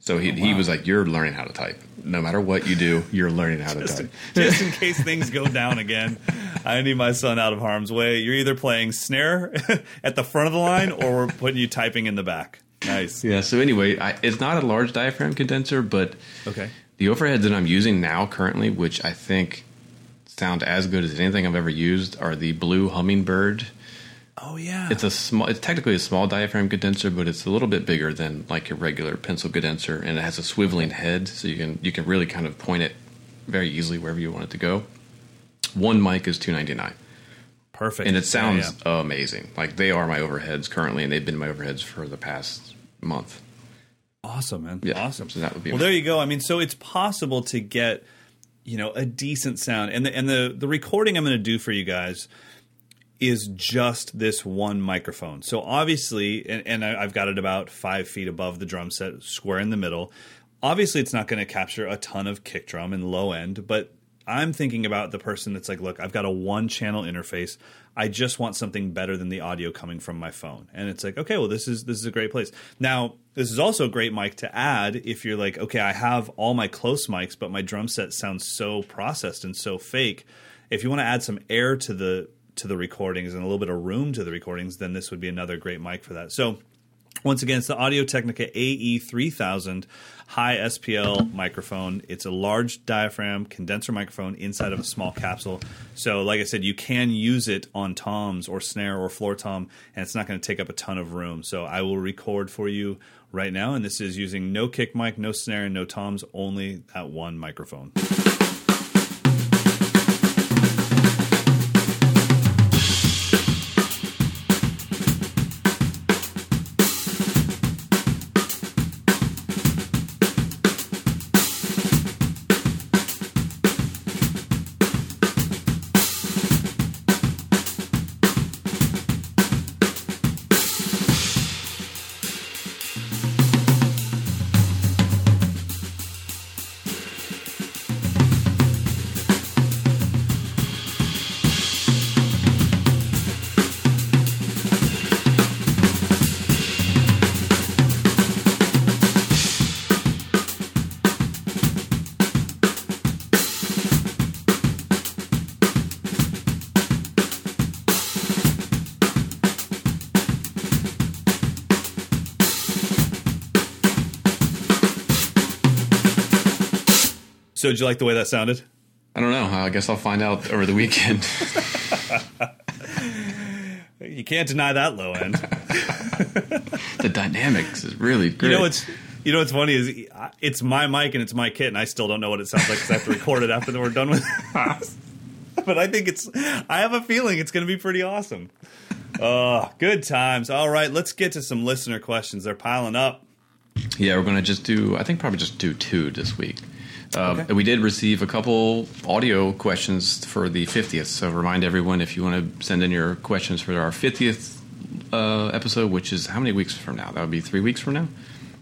So he Oh, he was like, "You're learning how to type. No matter what you do, you're learning how to type." just in case things go down again. I need my son out of harm's way. You're either playing snare *laughs* at the front of the line or we're putting you typing in the back. Nice. Yeah. So anyway, I, it's not a large diaphragm condenser, but Okay. The overheads that I'm using now currently, which I think sound as good as anything I've ever used, are the Blue Hummingbird. Oh yeah. It's a small. It's technically a small diaphragm condenser, but it's a little bit bigger than like your regular pencil condenser, and it has a swiveling head, so you can you can really kind of point it very easily wherever you want it to go. One mic is two ninety nine, perfect. and it sounds Yeah, yeah. amazing. Like they are my overheads currently, and they've been my overheads for the past month. Awesome, man. Yeah, Awesome. so that would be Well, there you go. I mean, so it's possible to get, you know, a decent sound. And the and the the recording I'm going to do for you guys is just this one microphone. So obviously, and, and I, I've got it about five feet above the drum set, square in the middle. Obviously, it's not going to capture a ton of kick drum and low end, but I'm thinking about the person that's like, look, I've got a one channel interface. I just want something better than the audio coming from my phone. And it's like, okay, well, this is this is a great place. Now, this is also a great mic to add if you're like, okay, I have all my close mics, but my drum set sounds so processed and so fake. If you want to add some air to the to the recordings and a little bit of room to the recordings, then this would be another great mic for that. So once again, it's the Audio Technica AE3000 high SPL microphone. It's a large diaphragm condenser microphone inside of a small capsule. So, like I said, you can use it on toms or snare or floor tom, and it's not going to take up a ton of room. So, I will record for you right now, and this is using no kick mic, no snare, and no toms, only that one microphone. So, did you like the way that sounded? I don't know. I guess I'll find out over the weekend. *laughs* You can't deny that low end. *laughs* the dynamics is really great. You know what's you know what's funny is it's my mic and it's my kit, and I still don't know what it sounds like because I have to record it after we're done with it. *laughs* but I think it's. I have a feeling it's going to be pretty awesome. Oh, good times. All right, let's get to some listener questions. They're piling up. Yeah, we're gonna just do. I think probably just do two this week. Um, Okay. We did receive a couple audio questions for the 50th. So remind everyone if you want to send in your questions for our 50th uh, episode, which is how many weeks from now? That would be three weeks from now.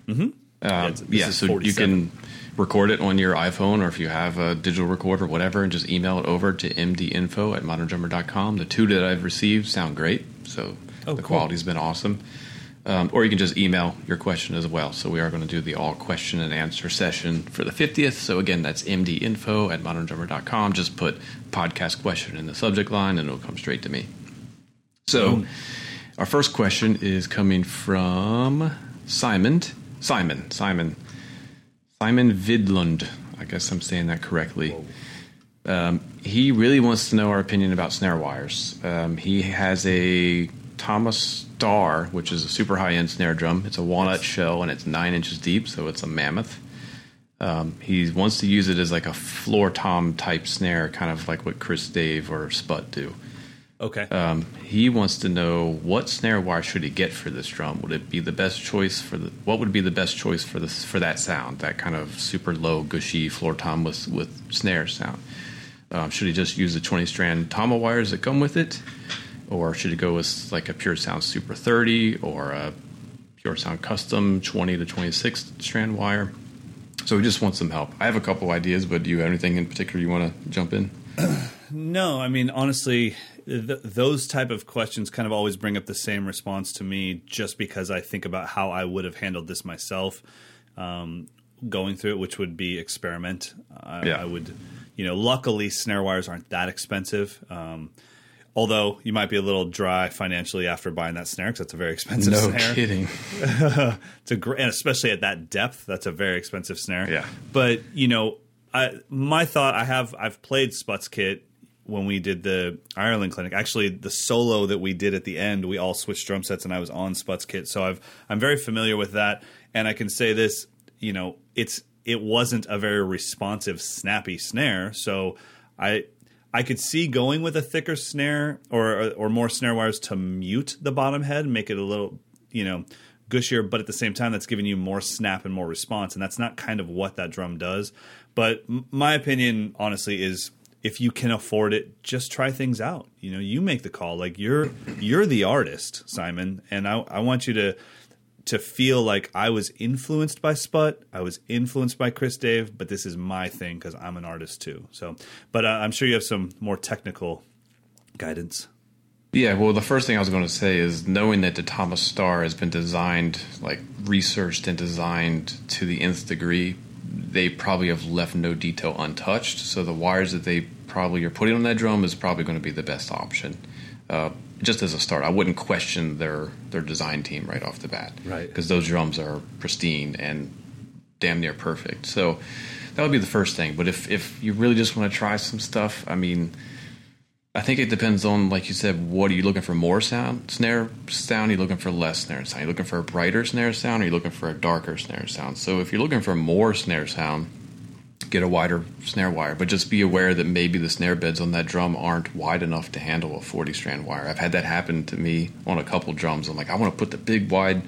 Yeah, it's- this yeah, is so you can record it on your iPhone or if you have a digital recorder or whatever, and just email it over to mdinfo at moderndrummer.com. The two that I've received sound great, so Oh, the cool. quality's been awesome. Um, or you can just email your question as well. So we are going to do the all question and answer session for the 50th. So again, that's mdinfo at moderndrummer.com. Just put podcast question in the subject line and it'll come straight to me. So our first question is coming from Simon. Simon. Simon. Simon Vidlund. I guess I'm saying that correctly. Um, he really wants to know our opinion about snare wires. Um, he has a Tama Star, which is a super high end snare drum. It's a walnut shell and it's nine inches deep, so it's a mammoth. Um, he wants to use it as like a floor tom type snare, kind of like what Chris Dave or Sput do. Okay. Um, he wants to know what snare wire should he get for this drum. Would it be the best choice for the? What would be the best choice for this for that sound? That kind of super low, gushy floor tom with with snare sound. Um, should he just use the twenty strand Tama wires that come with it, or should it go with like a Pure Sound Super thirty or a Pure Sound Custom twenty to twenty six strand wire? So we just want some help. I have a couple ideas, but do you have anything in particular you want to jump in? *clears throat* No, I mean honestly, th- those type of questions kind of always bring up the same response to me, just because I think about how I would have handled this myself, um, going through it, which would be experiment. I, Yeah. I would, you know, luckily snare wires aren't that expensive. Um, although you might be a little dry financially after buying that snare because that's a very expensive No snare. kidding. *laughs* It's a great, and especially at that depth, that's a very expensive snare. Yeah. But you know, I my thought, I have I've played Sput's kit when we did the Ireland clinic. Actually, the solo that we did at the end, we all switched drum sets, and I was on Sput's kit, so I've I'm very familiar with that. And I can say this, you know, it's it wasn't a very responsive, snappy snare, so I. I could see going with a thicker snare or or more snare wires to mute the bottom head, and make it a little, you know, gushier, but at the same time, that's giving you more snap and more response, and that's not kind of what that drum does. But my opinion, honestly, is if you can afford it, just try things out. You know, you make the call. Like you're you're the artist, Simon, and I I want you to to feel like I was influenced by Sput, I was influenced by Chris Dave, but this is my thing because I'm an artist too. So, but uh, I'm sure you have some more technical guidance. Yeah, well, the first thing I was going to say is knowing that the Tama Star has been designed, like researched and designed to the nth degree, they probably have left no detail untouched. So the wires that they probably are putting on that drum is probably going to be the best option. Uh, just as a start, I wouldn't question their their design team right off the bat, Right. Because those drums are pristine and damn near perfect. So that would be the first thing. But if if you really just want to try some stuff, I mean. I think it depends on, like you said, what are you looking for? More sound, snare sound? Are you looking for less snare sound? Are you looking for a brighter snare sound? Or are you looking for a darker snare sound? So if you're looking for more snare sound, get a wider snare wire. But just be aware that maybe the snare beds on that drum aren't wide enough to handle a 40 strand wire. I've had that happen to me on a couple drums. I'm like, I want to put the big wide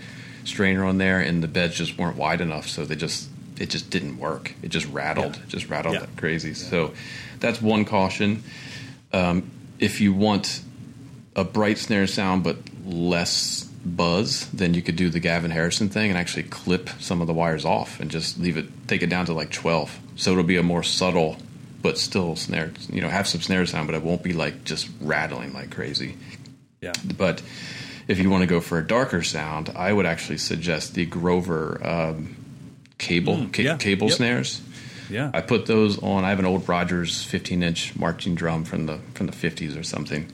strainer on there, and the beds just weren't wide enough, so they just it just didn't work. It just rattled, Yeah. it just rattled Yeah. like crazy. So that's one caution. Um, if you want a bright snare sound but less buzz, then you could do the Gavin Harrison thing and actually clip some of the wires off and just leave it, take it down to like 12. So it'll be a more subtle, but still snare, you know, have some snare sound, but it won't be like just rattling like crazy. Yeah. But if you want to go for a darker sound, I would actually suggest the Grover um, cable ca- yeah. cable Yep. snares. Yeah. I put those on. I have an old Rogers 15 inch marching drum from the from the 50s or something.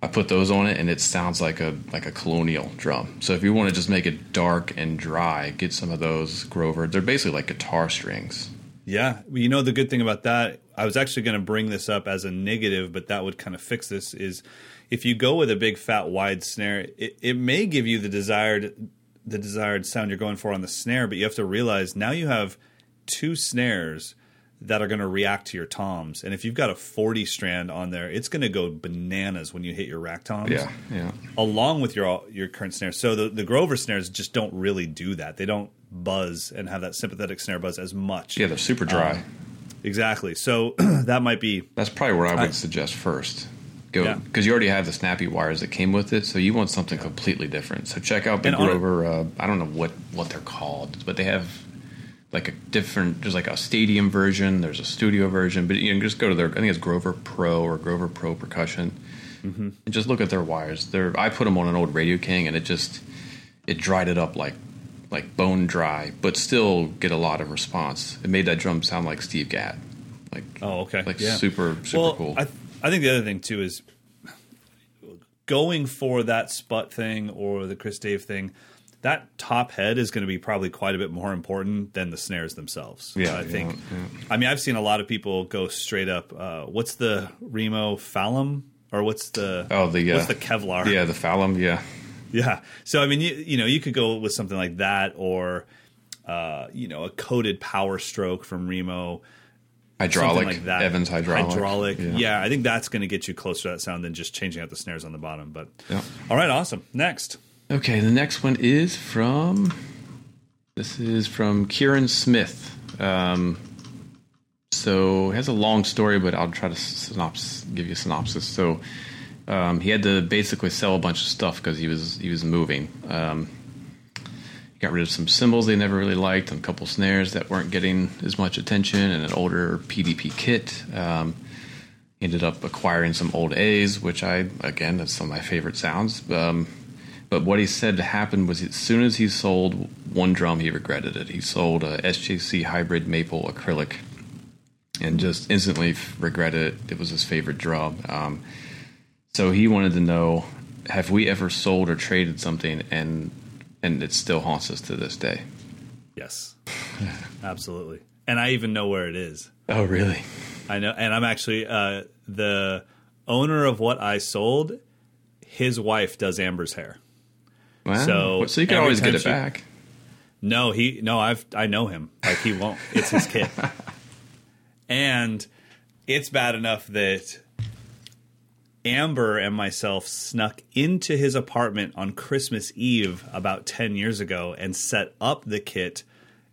I put those on it, and it sounds like a like a colonial drum. So if you want to just make it dark and dry, get some of those Grover. They're basically like guitar strings. Yeah, Well, you know the good thing about that. I was actually going to bring this up as a negative, but that would kind of fix this. Is if you go with a big fat wide snare, it, it may give you the desired the desired sound you're going for on the snare, but you have to realize now you have two snares that are going to react to your toms, and if you've got a 40 strand on there, it's going to go bananas when you hit your rack toms Yeah, yeah. along with your your current snare. So the, the Grover snares just don't really do that. They don't buzz and have that sympathetic snare buzz as much. Yeah, they're super dry. Exactly. So *clears throat* that might be That's probably where I would I- suggest first. Go Yeah. because you already have the snappy wires that came with it, so you want something completely different. So check out the And on a- Grover. uh, I don't know what what they're called, but they have like a different. There's like a stadium version. There's a studio version, but you can just go to their. I think it's Grover Pro or Grover Pro Percussion, Mm-hmm. and just look at their wires. They're. I put them on an old Radio King, and it just it dried it up like like bone dry, but still get a lot of response. It made that drum sound like Steve Gadd, like Oh, okay. like Yeah. super super well, cool. I, I think the other thing too is going for that Sput thing or the Chris Dave thing. That top head is going to be probably quite a bit more important than the snares themselves. Yeah, I think. yeah, I mean, I've seen a lot of people go straight up. Uh, what's the Remo Falam or what's the Oh, the, uh, what's the Kevlar? yeah, the Falam, yeah. Yeah. So I mean, you, you know, you could go with something like that, or uh, you know, a coated Power Stroke from Remo, Hydraulic, like that. Evans hydraulic. Hydraulic. Yeah. Yeah. I think that's going to get you closer to that sound than just changing out the snares on the bottom. But Yeah. all right, awesome. Next. Okay, the next one is from. This is from Kieran Smith. Um, so it has a long story, but I'll try to synopsis, give you a synopsis. So um, he had to basically sell a bunch of stuff because he was he was moving. Um, he got rid of some cymbals they never really liked, and a couple snares that weren't getting as much attention, and an older PDP kit. Um, he ended up acquiring some old A's, which I again that's some of my favorite sounds. Um, but what he said happened was as soon as he sold one drum, he regretted it. He sold a SJC hybrid maple acrylic, and just instantly regretted it. It was his favorite drum. Um, so he wanted to know: Have we ever sold or traded something, and and it still haunts us to this day? Yes. *laughs* Absolutely. And I even know where it is. Oh, really? I know, and I'm actually uh, the owner of what I sold. His wife does Amber's hair. Wow. So so you can always get it she- back. No, he no, I've I know him. Like he won't. It's his kid. *laughs* and it's bad enough that Amber and myself snuck into his apartment on Christmas Eve about 10 years ago and set up the kit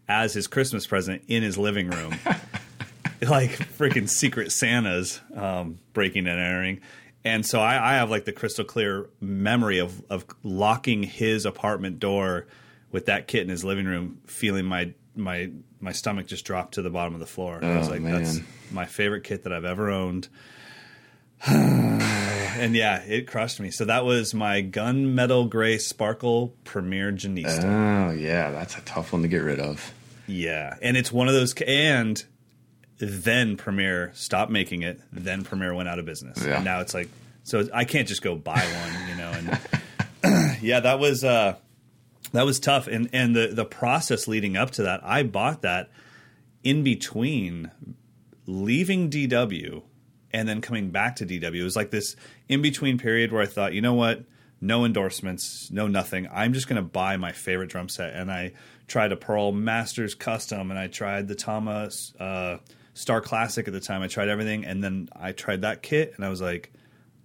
as his Christmas present in his living room. *laughs* like freaking secret Santas um, breaking and entering. And so I, I have like the crystal clear memory of, of locking his apartment door with that kit in his living room, feeling my my my stomach just drop to the bottom of the floor. I was Oh, like, that's man. my favorite kit that I've ever owned. *sighs* and yeah, it crushed me. So that was my gunmetal gray sparkle Premier Genista. Oh, yeah, that's a tough one to get rid of. Yeah, and it's one of those. And then Premier stopped making it. Then Premier went out of business. Yeah. And now it's like, so I can't just go buy one, you know. And *laughs* *clears throat* yeah, that was uh, that was tough. And and the the process leading up to that, I bought that in between leaving DW and then coming back to DW. It was like this in between period where I thought, you know what? No endorsements, no nothing. I'm just going to buy my favorite drum set. And I tried a Pearl Masters Custom and I tried the Tama. uh, Star Classic at the time. I tried everything. And then I tried that kit and I was like,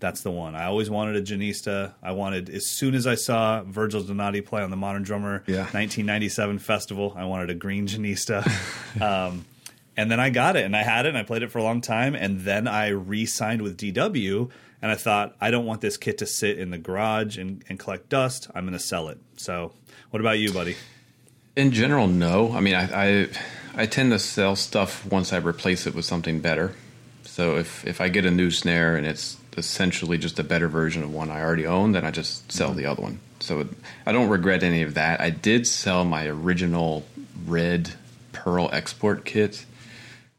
that's the one. I always wanted a Genista. I wanted, as soon as I saw Virgil Donati play on the Modern Drummer Yeah. 1997 festival, I wanted a green Genista. *laughs* um, and then I got it and I had it and I played it for a long time. And then I re signed with DW and I thought, I don't want this kit to sit in the garage and, and collect dust. I'm going to sell it. So, what about you, buddy? In general, no. I mean, I, I I tend to sell stuff once I replace it with something better. So if if I get a new snare and it's essentially just a better version of one I already own, then I just sell the other one. So it, I don't regret any of that. I did sell my original red pearl export kit.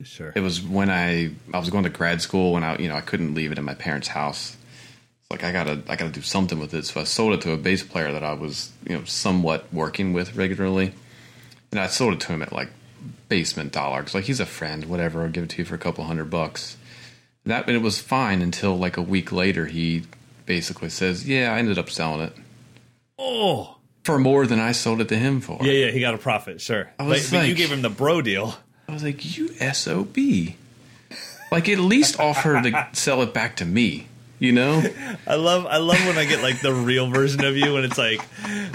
Sure. It was when I I was going to grad school and I you know I couldn't leave it in my parents' house. It's like I gotta I gotta do something with it. So I sold it to a bass player that I was you know somewhat working with regularly, and I sold it to him at like basement dollar. 'Cause, like he's a friend, whatever. I'll give it to you for a couple hundred bucks. That it was fine until like a week later he basically says, "Yeah, I ended up selling it Oh, for more than I sold it to him for." yeah, yeah. He got a profit. Sure. I But, was but you gave him the bro deal. I was like, "You sob." Like at least offer to *laughs* sell it back to me you know i love i love when i get like the real version of you and it's like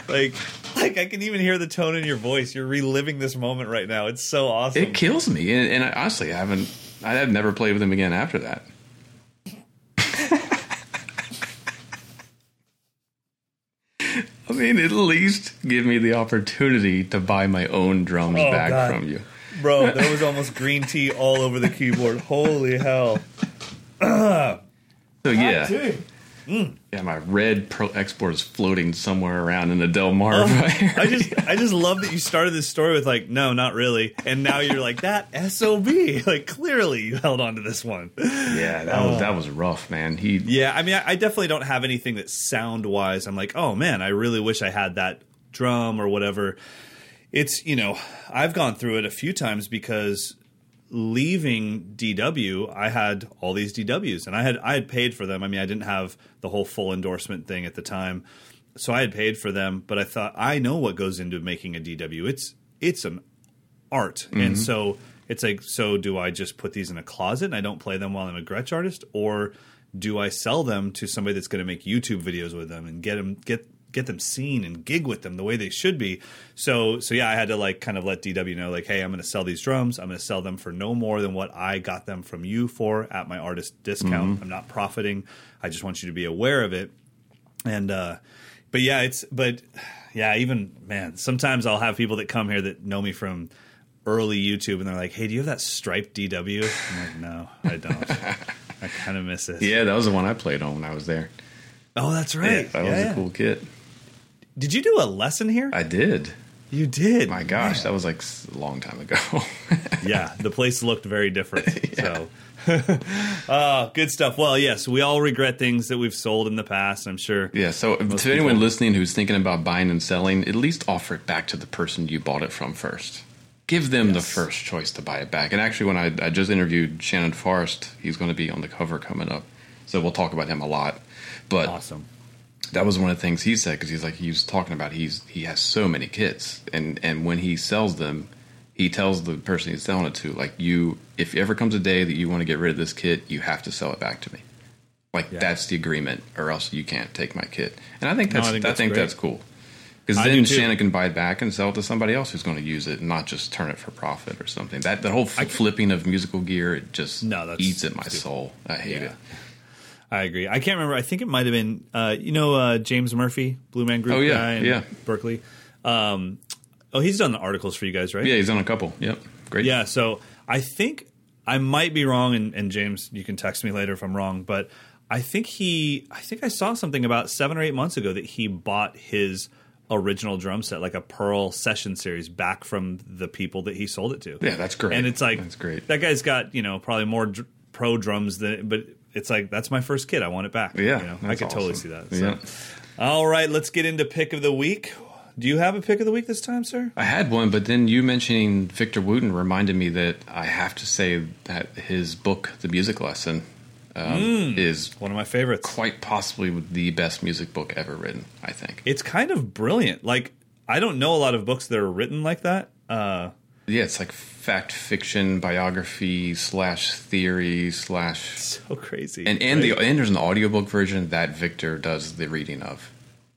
like like i can even hear the tone in your voice you're reliving this moment right now it's so awesome it kills me and, and I, honestly i haven't i've never played with him again after that *laughs* I mean, at least give me the opportunity to buy my own drums oh, back God. from you. Bro, there was almost green tea all over the keyboard. Holy hell. *clears throat* So yeah, Dude. Mm. yeah, my red Pearl export is floating somewhere around in the Del Mar. Oh, fire. I just I just love that you started this story with like, no, not really. And now you're like, that SOB. Like clearly you held on to this one. yeah, that was that oh. was rough, man. He Yeah, I mean, I, I definitely don't have anything that sound wise. I'm like, oh man, I really wish I had that drum or whatever. It's you know, I've gone through it a few times because leaving DW, I had all these DWs, and I had I had paid for them. I mean, I didn't have the whole full endorsement thing at the time, so I had paid for them. But I thought I know what goes into making a DW. It's it's an art, and mm-hmm. so it's like, so do I just put these in a closet and I don't play them while I'm a Gretsch artist, or do I sell them to somebody that's going to make YouTube videos with them and get them get get them seen and gig with them the way they should be? So so yeah, I had to like kind of let DW know like, hey, I'm going to sell these drums. I'm going to sell them for no more than what I got them from you for at my artist discount. I'm not profiting. I just want you to be aware of it and uh but yeah it's but yeah even man sometimes i'll have people that come here that know me from early youtube and they're like hey do you have that striped dw i'm like no i don't *laughs* i kind of miss it yeah, that was the one I played on when I was there. oh that's Yeah, right that Yeah, was yeah. a cool kit. Did you do a lesson here I did. you did My gosh, Man. that was like a long time ago. *laughs* yeah, the place looked very different. *laughs* So, *laughs* uh, good stuff. Well, yes, we all regret things that we've sold in the past. I'm sure. yeah. So to anyone listening who's thinking about buying and selling, at least offer it back to the person you bought it from first. Give them the first choice to buy it back. And actually, when I, I just interviewed Shannon Forrest, he's going to be on the cover coming up, so we'll talk about him a lot. But Awesome. That was one of the things he said because he's like he was talking about he's he has so many kits and and when he sells them he tells the person he's selling it to like you if ever comes a day that you want to get rid of this kit you have to sell it back to me like Yeah. that's the agreement or else you can't take my kit and i think that's I I think think, that's great. that's cool because then. Shannon can buy it back and sell it to somebody else who's going to use it and not just turn it for profit or something. That the whole flipping of musical gear it just No, eats at my stupid. soul. I hate Yeah. it. I agree. I can't remember. I think it might have been, uh, you know, uh, James Murphy, Blue Man Group Oh, yeah, guy in yeah. Berklee. Um, oh, he's done the articles for you guys, right? Yeah, he's on a couple. Yep, great. Yeah. So I think I might be wrong, and, and James, you can text me later if I'm wrong, but I think he, I think I saw something about seven or eight months ago that he bought his original drum set, like a Pearl Session Series, back from the people that he sold it to. Yeah, that's great. And it's like That's great. That guy's got you know probably more dr- pro drums than, but it's like that's my first kid. I want it back. Yeah, you know? I could totally see that. So. Yeah. All right, let's get into pick of the week. Do you have a pick of the week this time, sir? I had one, but then you mentioning Victor Wooten reminded me that I have to say that his book, The Music Lesson, um, Hmm. is One of my favorites. quite possibly the best music book ever written. I think. It's kind of brilliant. Like I don't know a lot of books that are written like that. Uh, Yeah, it's like fact fiction, biography slash theory slash, so crazy. and and right? the and there's an audiobook version that Victor does the reading of,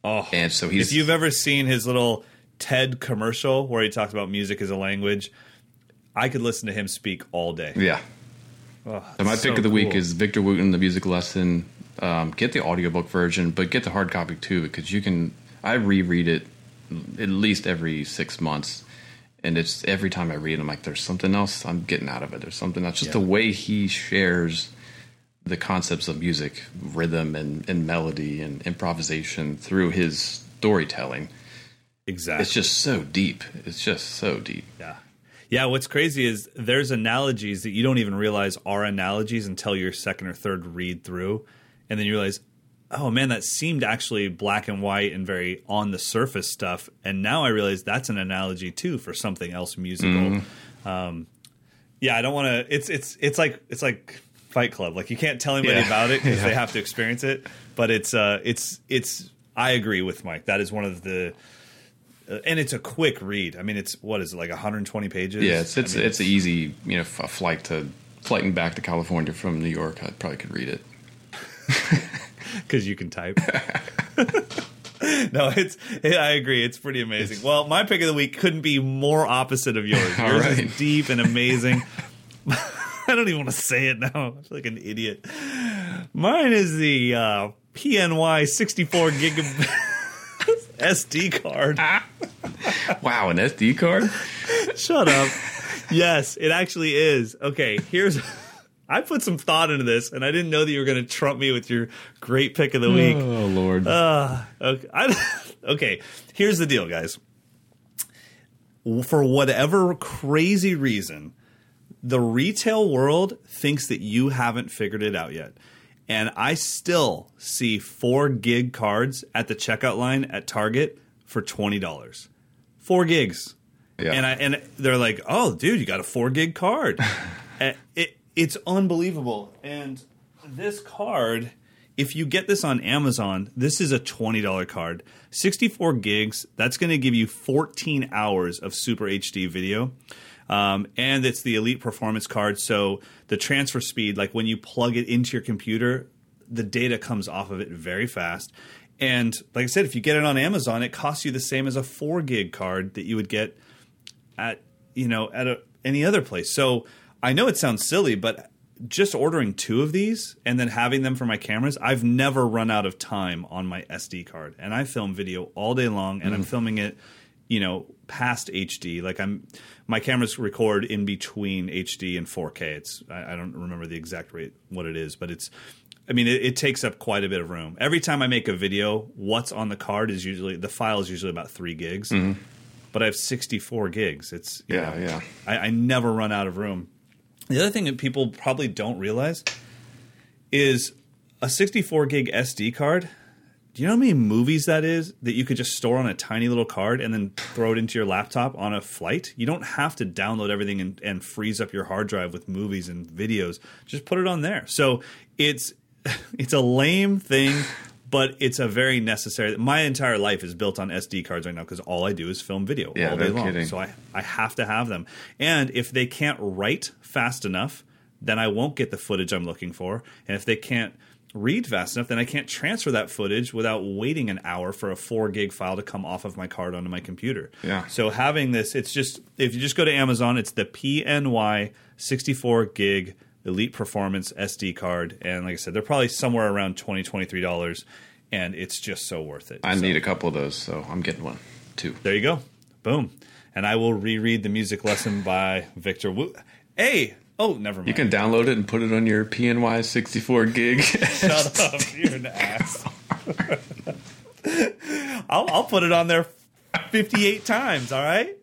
oh, and so he's if you've ever seen his little TED commercial where he talks about music as a language, I could listen to him speak all day. yeah. Oh, So my it's pick so of the week is Victor Wooten, the music lesson. Um, get the audiobook version, but get the hard copy too, because you can. I reread it at least every six months, and it's every time I read, I'm like, "There's something else I'm getting out of it. There's something else." Just Yeah. the way he shares the concepts of music, rhythm, and, and melody, and improvisation through his storytelling. exactly. It's just so deep. It's just so deep. Yeah. Yeah, what's crazy is there's analogies that you don't even realize are analogies until your second or third read through. And then you realize, oh man, that seemed actually black and white and very on the surface stuff. And now I realize that's an analogy too for something else musical. Um, yeah, I don't want to. It's it's it's like it's like Fight Club. Like you can't tell anybody Yeah. about it because *laughs* they have to experience it. But it's uh it's it's. I agree with Mike. That is one of the. Uh, and it's a quick read. I mean, it's what is it like 120 pages? Yeah, it's it's I mean, it's an easy you know a flight to flighting back to California from New York. I probably could read it. *laughs* *laughs* because you can type. *laughs* no, it's. I agree. It's pretty amazing. Well, my pick of the week couldn't be more opposite of yours. *laughs* Yours right. is deep and amazing. I don't even want to say it now. I feel like an idiot. Mine is the uh, PNY 64 gigabit. SD card. Wow, an SD card? Shut up. Yes, it actually is. Okay, here's. I put some thought into this, and I didn't know that you were going to trump me with your great pick of the week. Oh Lord. Uh, okay, *laughs* I, okay, here's the deal, guys. For whatever crazy reason, the retail world thinks that you haven't figured it out yet. And I still see four gig cards at the checkout line at Target for $20. Four gigs. Yeah. And I and they're like, "Oh, dude, you got a 4 gig card." *laughs* It it's unbelievable. And this card, if you get this on Amazon, this is a $20 card. 64 gigs, that's going to give you 14 hours of super HD video. Um, and it's the Elite Performance card. So the transfer speed, like when you plug it into your computer, the data comes off of it very fast. And like I said, if you get it on Amazon, it costs you the same as a four gig card that you would get at you know at a, any other place. So I know it sounds silly, but just ordering two of these and then having them for my cameras, I've never run out of time on my SD card. And I film video all day long, and I'm mm-hmm. filming it, you know, past HD. Like I'm, my cameras record in between HD and 4K. It's I, I don't remember the exact rate what it is, but it's. I mean, it, it takes up quite a bit of room. Every time I make a video, what's on the card is usually the file is usually about three gigs, mm-hmm. but I have 64 gigs. It's you Yeah, know, yeah. I, I never run out of room. The other thing that people probably don't realize is a 64 gig SD card. Do you know how many movies that is that you could just store on a tiny little card and then throw it into your laptop on a flight? You don't have to download everything and, and freeze up your hard drive with movies and videos. Just put it on there. So it's *laughs* it's a lame thing, but it's a very necessary. My entire life is built on SD cards right now because all I do is film video Yeah, all day no long. kidding. So I I have to have them. And if they can't write fast enough, then I won't get the footage I'm looking for. And if they can't read fast enough, then I can't transfer that footage without waiting an hour for a four gig file to come off of my card onto my computer. Yeah. So having this, it's just if you just go to Amazon, it's the PNY 64 gig Elite Performance SD card, and like I said, they're probably somewhere around 20 23 dollars, and it's just so worth it. I So- need a couple of those, so I'm getting one too. there you go. Boom. And I will reread the music lesson by Victor Wu. Hey, oh, never mind. You can download it and put it on your PNY 64 gig. shut up. *laughs* You're an ass. *laughs* I'll, I'll put it on there 58 times. All right.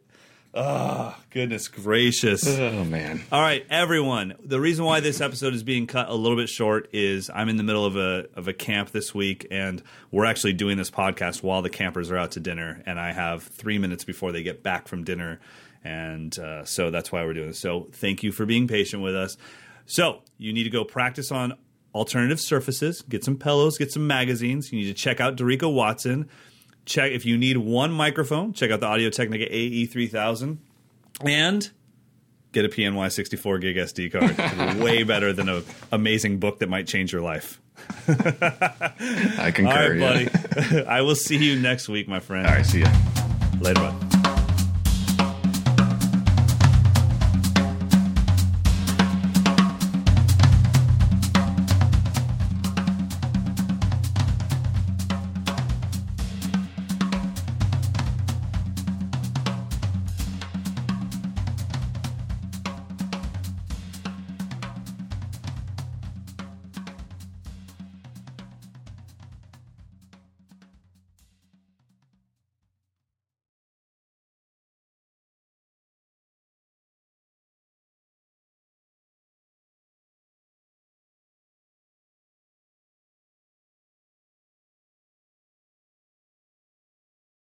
Oh, goodness gracious. oh man. All right, everyone. The reason why this episode is being cut a little bit short is I'm in the middle of a of a camp this week, and we're actually doing this podcast while the campers are out to dinner, and I have three minutes before they get back from dinner, and uh, so that's why we're doing this. So thank you for being patient with us. So you need to go practice on alternative surfaces, get some pillows, get some magazines. You need to check out Derico Watson. Check if you need one microphone. Check out the Audio Technica AE3000, and get a PNY 64 gig SD card. *laughs* Way better than an amazing book that might change your life. I concur. All right, yeah. buddy. *laughs* I will see you next week, my friend. All right, see ya. Later, bud.